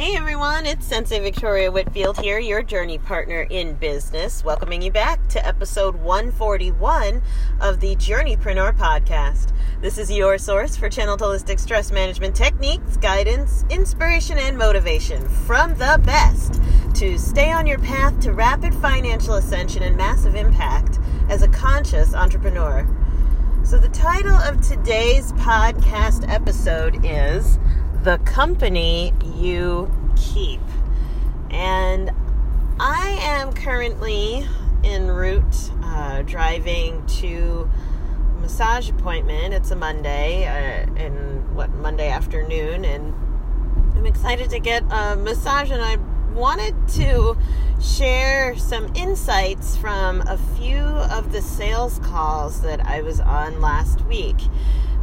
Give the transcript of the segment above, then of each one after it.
Hey everyone, it's Sensei Victoria Whitfield here, your journey partner in business, welcoming you back to episode 141 of the Journeypreneur podcast. This is your source for channeled holistic stress management techniques, guidance, inspiration, and motivation from the best to stay on your path to rapid financial ascension and massive impact as a conscious entrepreneur. So, the title of today's podcast episode is the company you keep. And I am currently en route uh, driving to a massage appointment. It's a Monday, uh, and what Monday afternoon, and I'm excited to get a massage. And I wanted to share some insights from a few of the sales calls that I was on last week,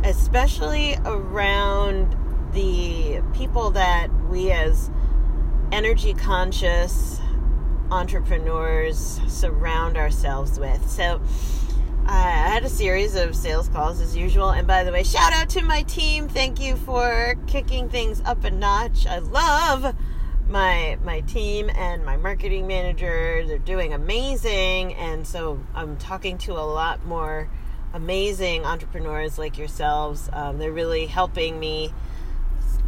especially around the people that we as energy conscious entrepreneurs surround ourselves with. So, I had a series of sales calls as usual. And by the way, shout out to my team. Thank you for kicking things up a notch. I love my my team and my marketing manager. They're doing amazing. And so I'm talking to a lot more amazing entrepreneurs like yourselves. Um, they're really helping me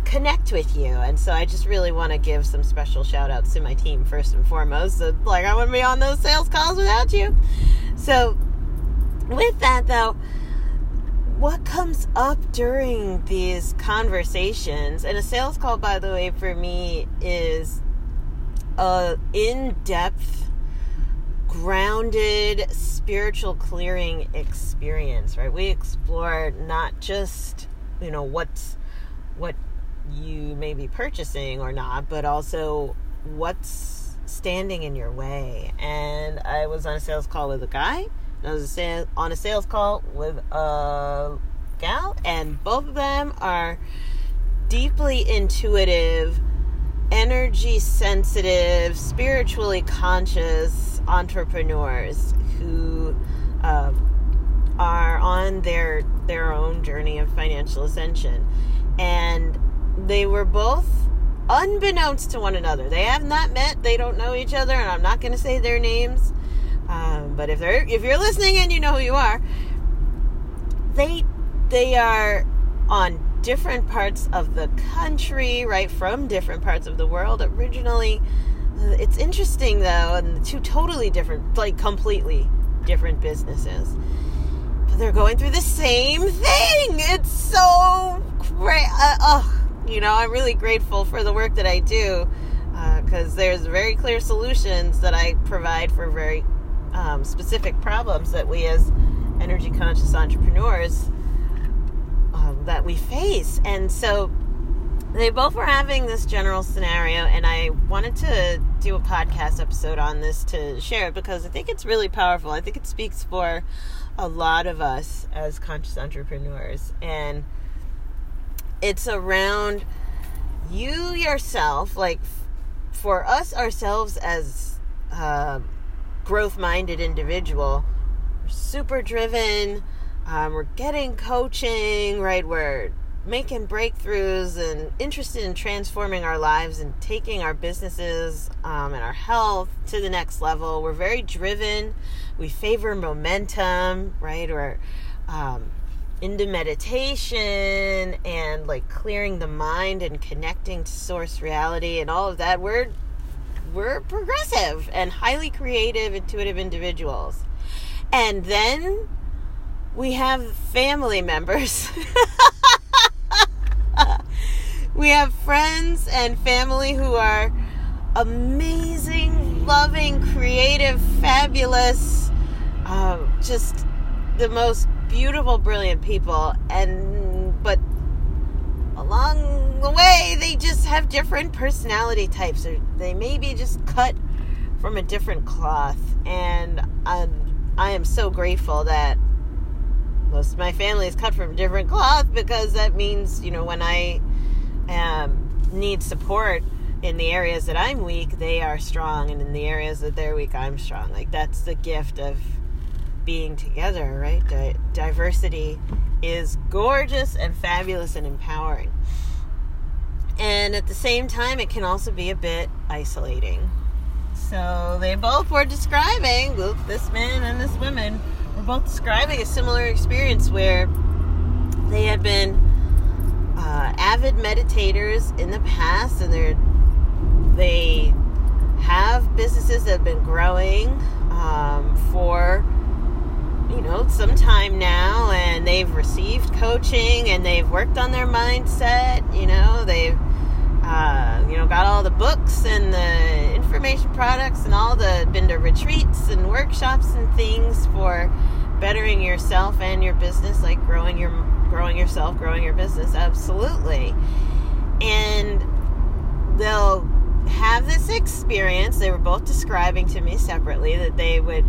connect with you. And so I just really want to give some special shout outs to my team first and foremost. So, like, I wouldn't be on those sales calls without you. So, with that though, what comes up during these conversations, and a sales call, by the way, for me is a in depth, grounded spiritual clearing experience, right? We explore not just, you know, what's what you may be purchasing or not, but also what's standing in your way. And I was on a sales call with a guy, I was on a sales call with a gal, and both of them are deeply intuitive, energy sensitive, spiritually conscious entrepreneurs who um, are on their their own journey of financial ascension and they were both unbeknownst to one another. They have not met. They don't know each other, and I'm not going to say their names. Um, but if they're if you're listening and you know who you are, they they are on different parts of the country, right? From different parts of the world. Originally, uh, it's interesting though, and two totally different, like completely different businesses. But they're going through the same thing. It's so great. Uh, oh you know, I'm really grateful for the work that I do because uh, there's very clear solutions that I provide for very um, specific problems that we as energy conscious entrepreneurs um, that we face. And so they both were having this general scenario, and I wanted to do a podcast episode on this to share it because I think it's really powerful. I think it speaks for a lot of us as conscious entrepreneurs. And it's around you yourself like for us ourselves as uh, growth minded individual we're super driven um, we're getting coaching right? We're making breakthroughs and interested in transforming our lives and taking our businesses um, and our health to the next level. We're very driven. We favor momentum right? Or um, into meditation and like clearing the mind and connecting to source reality and all of that we're we're progressive and highly creative intuitive individuals. And then we have family members. We have friends and family who are amazing loving creative fabulous uh, just the most beautiful, brilliant people, and but along the way, they just have different personality types, or they may be just cut from a different cloth. And I'm, I am so grateful that most of my family is cut from different cloth because that means, you know, when I um, need support in the areas that I'm weak, they are strong, and in the areas that they're weak, I'm strong. Like that's the gift of being together, right? Di- diversity is gorgeous and fabulous and empowering. and at the same time, it can also be a bit isolating. So they both were describing, this man and this woman were both describing a similar experience where they had been uh, avid meditators in the past, and they're they have businesses that have been growing um, for you know some time now and they've received coaching and they've worked on their mindset you know they've uh, you know got all the books and the information products and all the been to retreats and workshops and things for bettering yourself and your business like growing your growing yourself growing your business. Absolutely. And they'll have this experience they were both describing to me separately that they would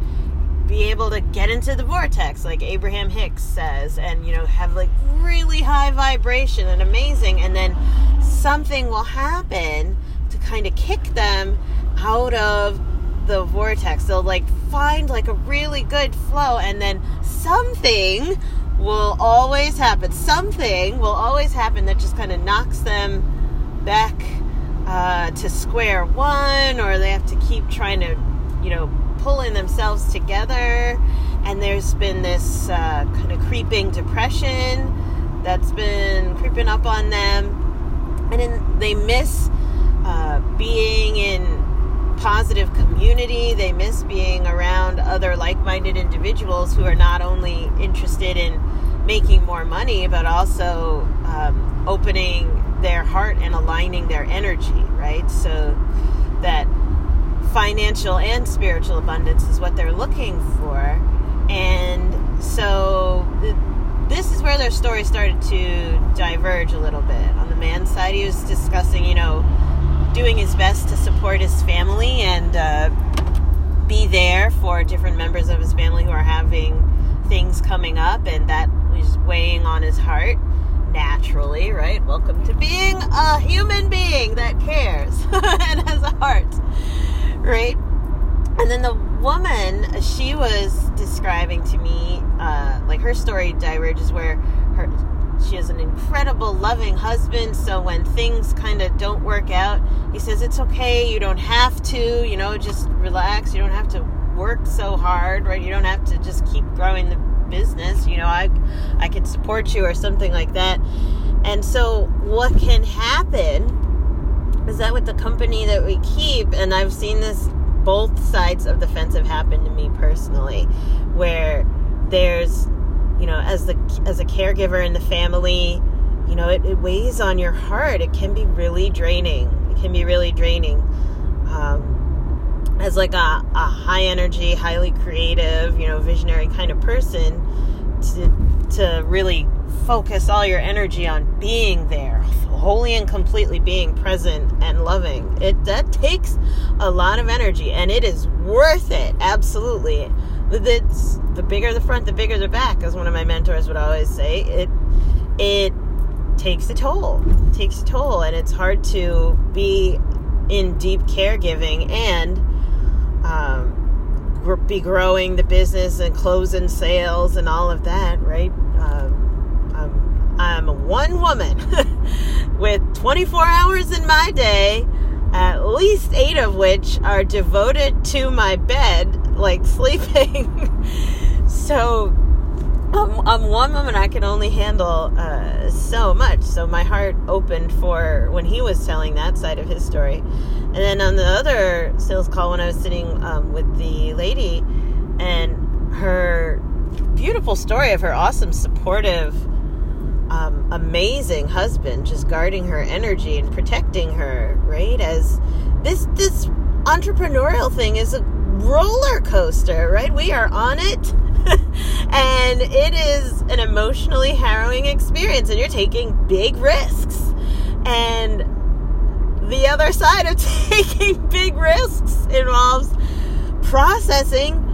be able to get into the vortex like Abraham Hicks says and you know have like really high vibration and amazing and then something will happen to kind of kick them out of the vortex. They'll like find like a really good flow and then something will always happen. Something will always happen that just kind of knocks them back uh, to square one or they have to keep trying to you know pulling themselves together. And there's been this uh, kind of creeping depression that's been creeping up on them. And then they miss uh, being in positive community. They miss being around other like minded individuals who are not only interested in making more money, but also um, opening their heart and aligning their energy, right? So that financial and spiritual abundance is what they're looking for. And so this is where their story started to diverge a little bit. On the man's side, he was discussing, you know, doing his best to support his family and uh, be there for different members of his family who are having things coming up, and that was weighing on his heart naturally, right? Welcome to being a human being that cares and has a heart right? And then the woman, she was describing to me, uh, like her story diverges where her she has an incredible, loving husband. So when things kind of don't work out, he says it's okay. You don't have to, you know, just relax. You don't have to work so hard, right? You don't have to just keep growing the business. You know, I I can support you or something like that. And so what can happen is that with the company that we keep, and I've seen this both sides of the fence have happened to me personally, where there's, you know, as the as a caregiver in the family, you know, it, it weighs on your heart. It can be really draining. It can be really draining. Um, as like a, a high energy, highly creative, you know, visionary kind of person, to to really focus all your energy on being there, wholly and completely being present and loving. It that takes a lot of energy and it is worth it. Absolutely. It's the bigger the front, the bigger the back, as one of my mentors would always say. It it takes a toll. It takes a toll and it's hard to be in deep caregiving and um, be growing the business and closing sales and all of that, right? Um, I'm, I'm one woman with 24 hours in my day, at least eight of which are devoted to my bed, like sleeping. so um, I'm one woman, I can only handle uh, so much. So my heart opened for when he was telling that side of his story. And then on the other sales call, when I was sitting um, with the lady and her beautiful story of her awesome, supportive, um, amazing husband just guarding her energy and protecting her, right? As this this entrepreneurial thing is a roller coaster, right? We are on it. and it is an emotionally harrowing experience, and you're taking big risks. And the other side of taking big risks involves processing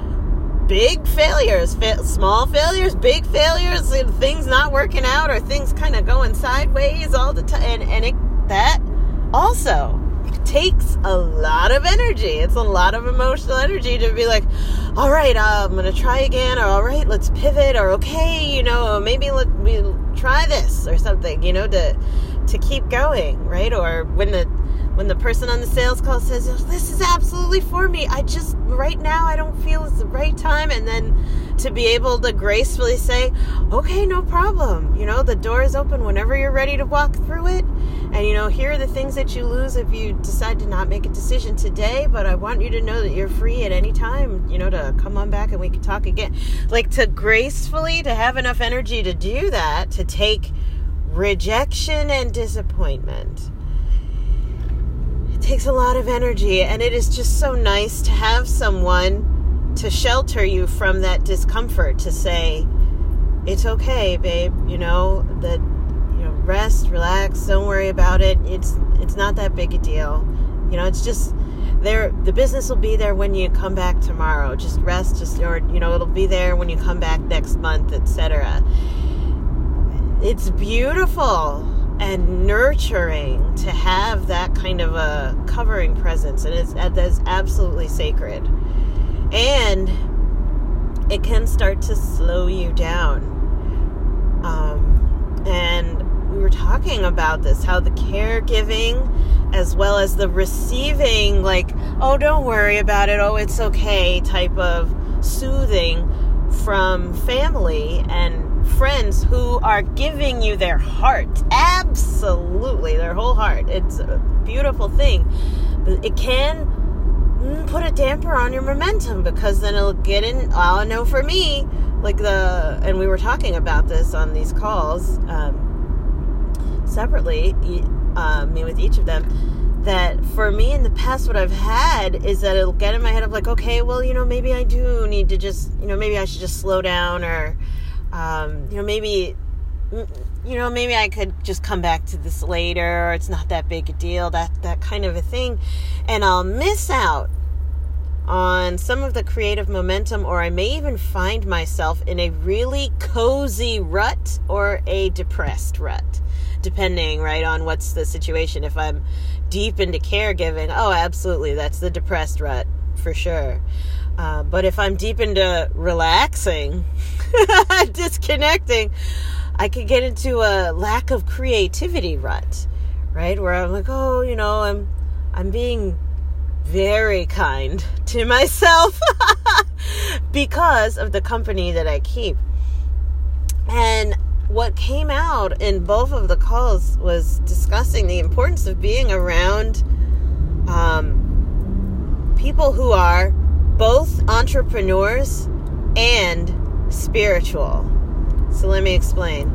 big failures, fa- small failures, big failures, and things not working out or things kind of going sideways all the time. And, and it, that also takes a lot of energy. It's a lot of emotional energy to be like, all right, uh, I'm going to try again, or all right, let's pivot, or okay, you know, maybe let me try this or something, you know, to to keep going, right? Or when the when the person on the sales call says oh, this is absolutely for me. I just right now i don't feel it's the right time. And then to be able to gracefully say okay no problem. You know the door is open whenever you're ready to walk through it. And you know here are the things that you lose if you decide to not make a decision today but i want you to know that you're free at any time you know to come on back and we can talk again. Like to gracefully to have enough energy to do that to take rejection and disappointment takes a lot of energy, and it is just so nice to have someone to shelter you from that discomfort to say, it's okay, babe, you know, that you know, rest, relax, don't worry about it. It's it's not that big a deal. You know, it's just there the business will be there when you come back tomorrow. Just rest, just or you know, it'll be there when you come back next month, etc. It's beautiful and nurturing to have that kind of a covering presence and it's that's absolutely sacred. And it can start to slow you down. Um, and we were talking about this how the caregiving as well as the receiving like oh don't worry about it. Oh it's okay type of soothing from family and friends who are giving you their heart. Absolutely, their whole heart. It's a beautiful thing. But it can mm, put a damper on your momentum because then it'll get in. I know for me, like the, and we were talking about this on these calls um, separately, uh, me with each of them that for me in the past what i've had is that it'll get in my head of like okay well you know maybe i do need to just you know maybe i should just slow down or um, you know, maybe, you know, maybe I could just come back to this later. It's not that big a deal. That that kind of a thing, and I'll miss out on some of the creative momentum, or I may even find myself in a really cozy rut or a depressed rut, depending right on what's the situation. If I'm deep into caregiving, oh, absolutely, that's the depressed rut for sure. Uh, but if I'm deep into relaxing, disconnecting, I could get into a lack of creativity rut, right? Where I'm like, oh, you know, I'm I'm being very kind to myself because of the company that I keep. And what came out in both of the calls was discussing the importance of being around um, people who are both entrepreneurs and spiritual. So let me explain.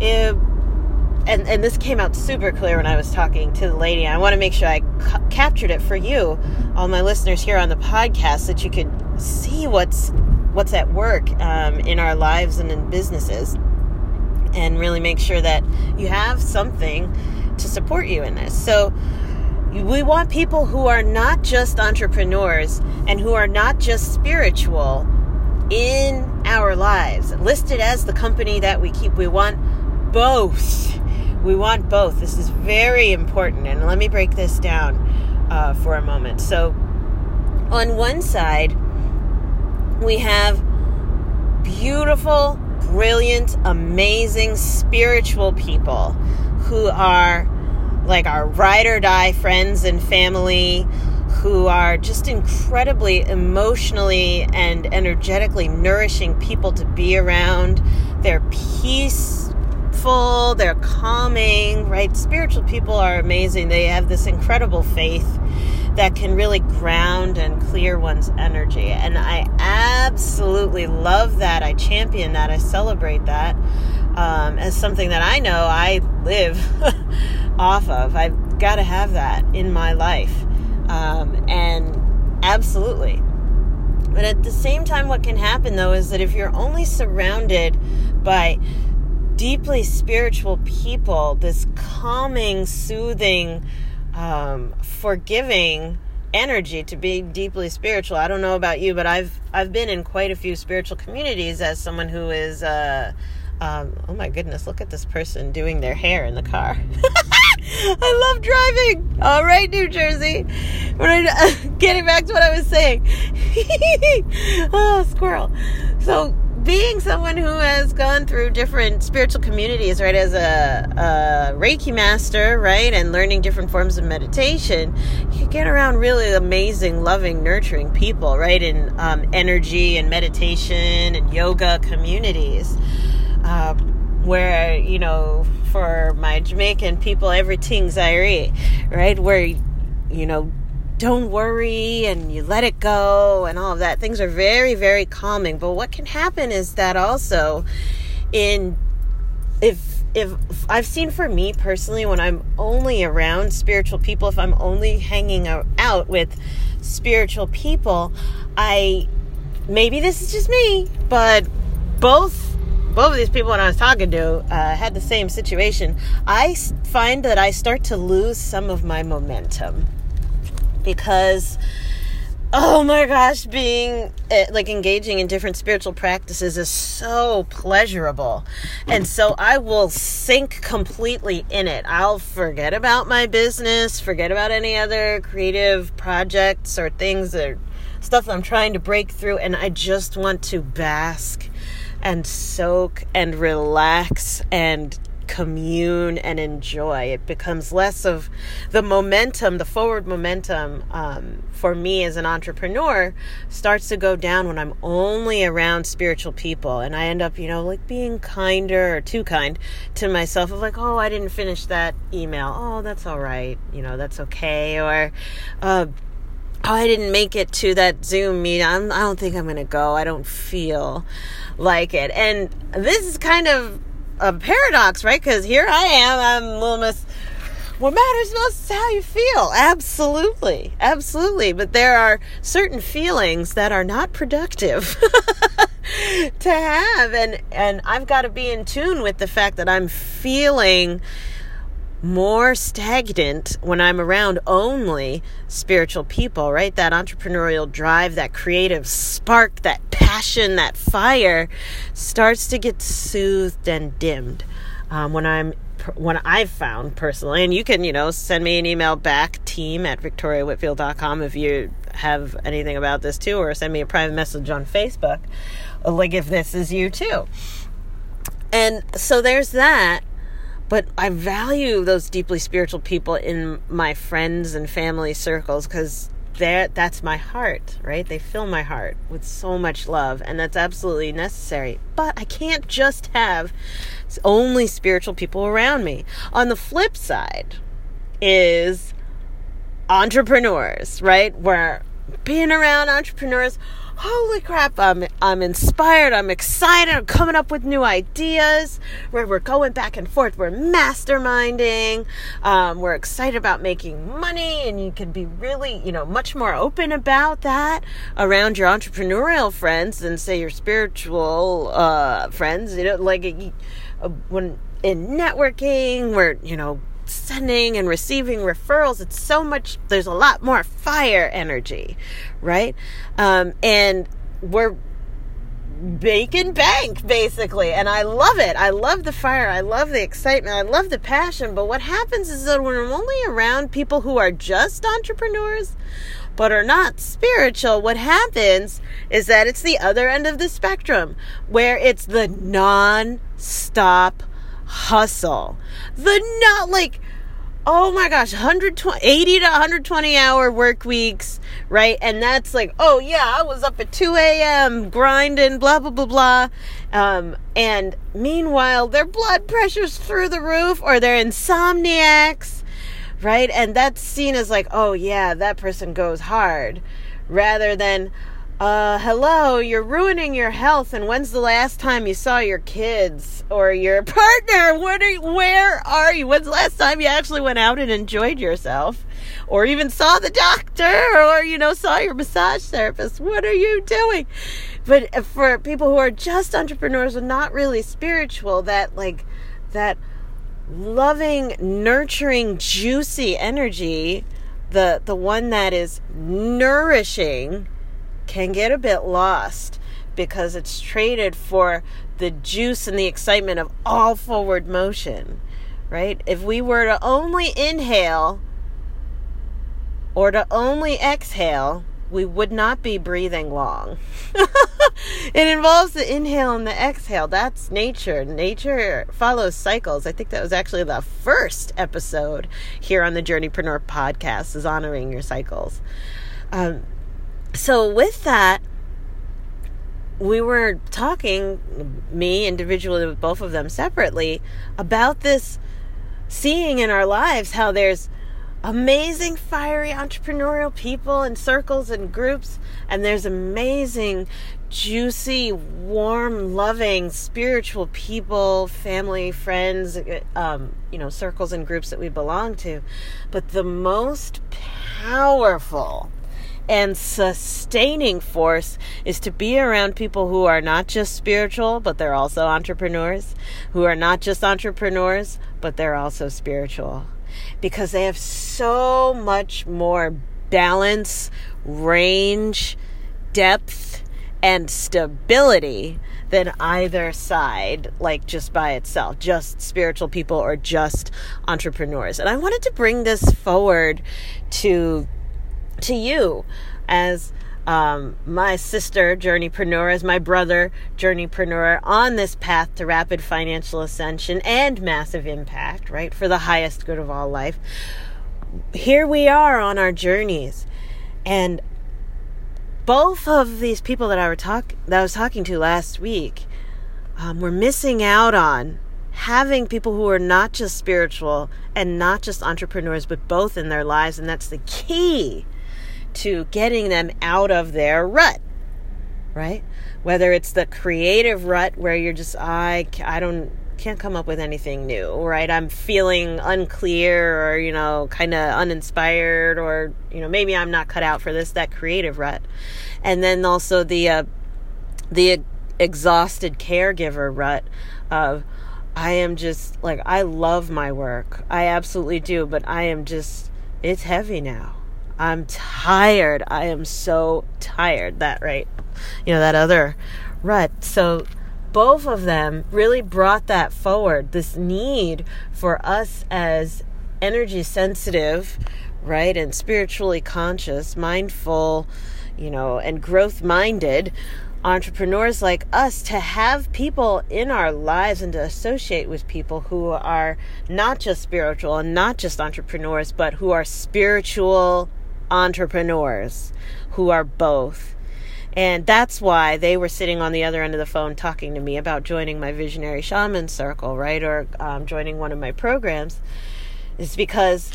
And, and this came out super clear when I was talking to the lady. I want to make sure I ca- captured it for you, all my listeners here on the podcast, that you could see what's what's at work um, in our lives and in businesses, and really make sure that you have something to support you in this. So we want people who are not just entrepreneurs and who are not just spiritual in our lives, listed as the company that we keep. We want both. We want both. This is very important. And let me break this down uh, for a moment. So, on one side, we have beautiful, brilliant, amazing spiritual people who are like our ride or die friends and family who are just incredibly emotionally and energetically nourishing people to be around. They're peaceful, they're calming, right? Spiritual people are amazing. They have this incredible faith that can really ground and clear one's energy. And I absolutely love that. I champion that. I celebrate that um, as something that I know I live off of. I've got to have that in my life. Um, and absolutely. But at the same time, what can happen though is that if you're only surrounded by deeply spiritual people, this calming, soothing, um, forgiving energy to be deeply spiritual. I don't know about you, but I've I've been in quite a few spiritual communities as someone who is uh, um, oh my goodness, look at this person doing their hair in the car. I love driving. All right, New Jersey. Getting back to what I was saying. oh, squirrel. So being someone who has gone through different spiritual communities, right, as a, a Reiki master, right, and learning different forms of meditation, you get around really amazing, loving, nurturing people, right, in um, energy and meditation and yoga communities. Uh, where, you know, for my Jamaican people, everything's Irie, right? Where, you know, don't worry and you let it go and all of that. Things are very, very calming. But what can happen is that also in if if I've seen for me personally when I'm only around spiritual people, if I'm only hanging out with spiritual people, I maybe this is just me, but both both of these people that I was talking to uh, had the same situation. I find that I start to lose some of my momentum because oh my gosh being eh, like engaging in different spiritual practices is so pleasurable and so i will sink completely in it i'll forget about my business forget about any other creative projects or things or stuff i'm trying to break through and i just want to bask and soak and relax and commune and enjoy. It becomes less of the momentum, the forward momentum um, for me as an entrepreneur starts to go down when I'm only around spiritual people. And I end up, you know, like being kinder or too kind to myself of like, oh, I didn't finish that email. Oh, that's all right. You know, that's okay. Or, uh, oh, I didn't make it to that Zoom meeting. I don't think I'm going to go. I don't feel like it. And this is kind of a paradox, right? Because here I am, I'm little miss. What matters most is how you feel. Absolutely, absolutely. But there are certain feelings that are not productive to have, and and I've got to be in tune with the fact that I'm feeling more stagnant when I'm around only spiritual people, right? That entrepreneurial drive, that creative spark, that passion, that fire starts to get soothed and dimmed. Um, when I'm when I've found personally, and you can, you know, send me an email back, team at victoriawhitfield.com if you have anything about this too, or send me a private message on Facebook, like if this is you too. And so there's that but I value those deeply spiritual people in my friends and family circles because that that's my heart, right? They fill my heart with so much love, and that's absolutely necessary. But I can't just have only spiritual people around me. On the flip side, is entrepreneurs, right? Where being around entrepreneurs holy crap, I'm, I'm inspired, I'm excited, I'm coming up with new ideas, where we're going back and forth, we're masterminding, um, we're excited about making money, and you can be really, you know, much more open about that around your entrepreneurial friends than, say, your spiritual uh, friends. You know, like uh, when in networking, where, you know, sending and receiving referrals it's so much there's a lot more fire energy right? Um, and we're making bank basically and i love it. I love the fire. I love the excitement. I love the passion. But what happens is that when i'm only around people who are just entrepreneurs but are not spiritual what happens is that it's the other end of the spectrum where it's the non-stop hustle. The not like oh my gosh 120 80 to 120 hour work weeks right? And that's like oh yeah i was up at 2 a.m grinding blah blah blah blah. Um, and meanwhile their blood pressure's through the roof or they're insomniacs right? And that's seen as like oh yeah that person goes hard rather than uh, hello, you're ruining your health. And when's the last time you saw your kids or your partner? What are, you, where are you? When's the last time you actually went out and enjoyed yourself? Or even saw the doctor or, you know, saw your massage therapist? What are you doing? But for people who are just entrepreneurs and not really spiritual, that like, that loving, nurturing, juicy energy, the, the one that is nourishing, can get a bit lost because it's traded for the juice and the excitement of all forward motion, right? If we were to only inhale or to only exhale, we would not be breathing long. it involves the inhale and the exhale. That's nature. Nature follows cycles. I think that was actually the first episode here on the Journeypreneur podcast is honoring your cycles. Um, so with that, we were talking, me individually with both of them separately, about this seeing in our lives how there's amazing, fiery entrepreneurial people in circles and groups, and there's amazing, juicy, warm, loving, spiritual people, family, friends, um, you know, circles and groups that we belong to. But the most powerful and sustaining force is to be around people who are not just spiritual, but they're also entrepreneurs, who are not just entrepreneurs, but they're also spiritual. Because they have so much more balance, range, depth, and stability than either side, like just by itself, just spiritual people or just entrepreneurs. And I wanted to bring this forward to to you as um, my sister journeypreneur, as my brother journeypreneur on this path to rapid financial ascension and massive impact, right, for the highest good of all life. Here we are on our journeys, and both of these people that I were talk that I was talking to last week um, were missing out on having people who are not just spiritual and not just entrepreneurs, but both in their lives, and that's the key to getting them out of their rut, right? Whether it's the creative rut where you're just, I, I don't, can't come up with anything new, right? I'm feeling unclear or, you know, kind of uninspired or, you know, maybe I'm not cut out for this, that creative rut. And then also the, uh, the exhausted caregiver rut of, I am just like, I love my work. I absolutely do, but I am just, it's heavy now I'm tired. I am so tired. That, right? You know, that other rut. So, both of them really brought that forward this need for us as energy sensitive, right? And spiritually conscious, mindful, you know, and growth minded entrepreneurs like us to have people in our lives and to associate with people who are not just spiritual and not just entrepreneurs, but who are spiritual entrepreneurs who are both. And that's why they were sitting on the other end of the phone talking to me about joining my visionary shaman circle, right? Or um, joining one of my programs, is because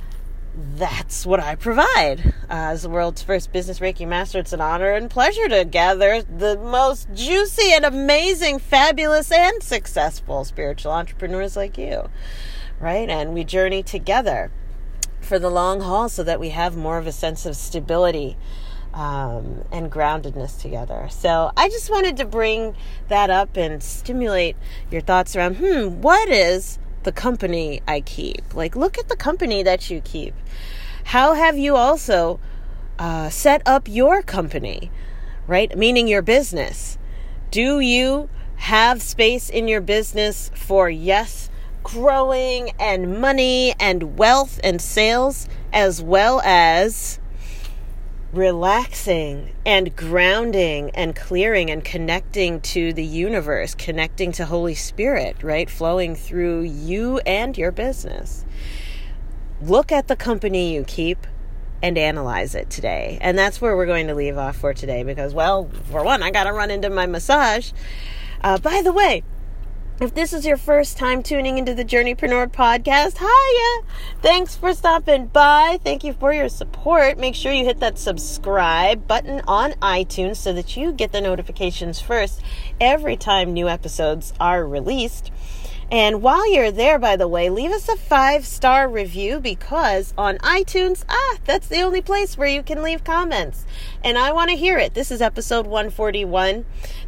that's what I provide. Uh, as the world's first business Reiki master, it's an honor and pleasure to gather the most juicy and amazing, fabulous, and successful spiritual entrepreneurs like you, right? And we journey together for the long haul so that we have more of a sense of stability um, and groundedness together. So I just wanted to bring that up and stimulate your thoughts around hmm, what is the company I keep? Like, look at the company that you keep. How have you also uh, set up your company, right? Meaning your business. Do you have space in your business for yes, growing and money and wealth and sales, as well as relaxing and grounding and clearing and connecting to the universe, connecting to Holy Spirit, right? Flowing through you and your business. Look at the company you keep and analyze it today. And that's where we're going to leave off for today because, well, for one, I got to run into my massage. Uh, by the way, if this is your first time tuning into the Journeypreneur podcast, hiya! Thanks for stopping by. Thank you for your support. Make sure you hit that subscribe button on iTunes so that you get the notifications first every time new episodes are released. And while you're there, by the way, leave us a five star review because on iTunes, ah, that's the only place where you can leave comments. And I want to hear it. This is episode 141.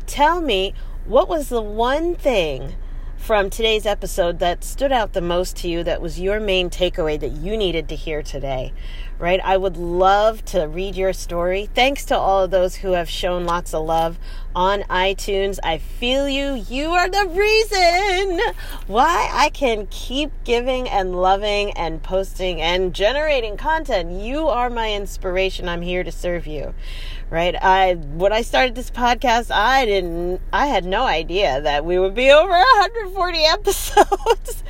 Tell me what was the one thing from today's episode that stood out the most to you that was your main takeaway that you needed to hear today right? I would love to read your story. Thanks to all of those who have shown lots of love on iTunes. I feel you. You are the reason why I can keep giving and loving and posting and generating content. You are my inspiration. I'm here to serve you right? I when I started this podcast, I didn't I had no idea that we would be over 140 episodes.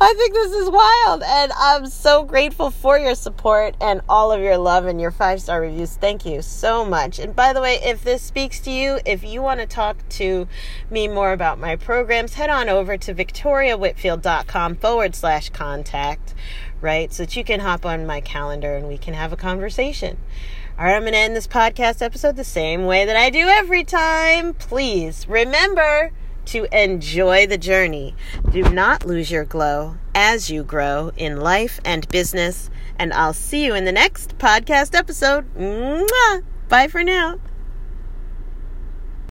I think this is wild and I'm so grateful for your support and all of your love and your five-star reviews. Thank you so much. And by the way, if this speaks to you, if you want to talk to me more about my programs, head on over to victoriawhitfield.com forward slash contact, right? So that you can hop on my calendar and we can have a conversation. All right, I'm going to end this podcast episode the same way that I do every time. Please remember to enjoy the journey. Do not lose your glow as you grow in life and business. And I'll see you in the next podcast episode. Mwah! Bye for now.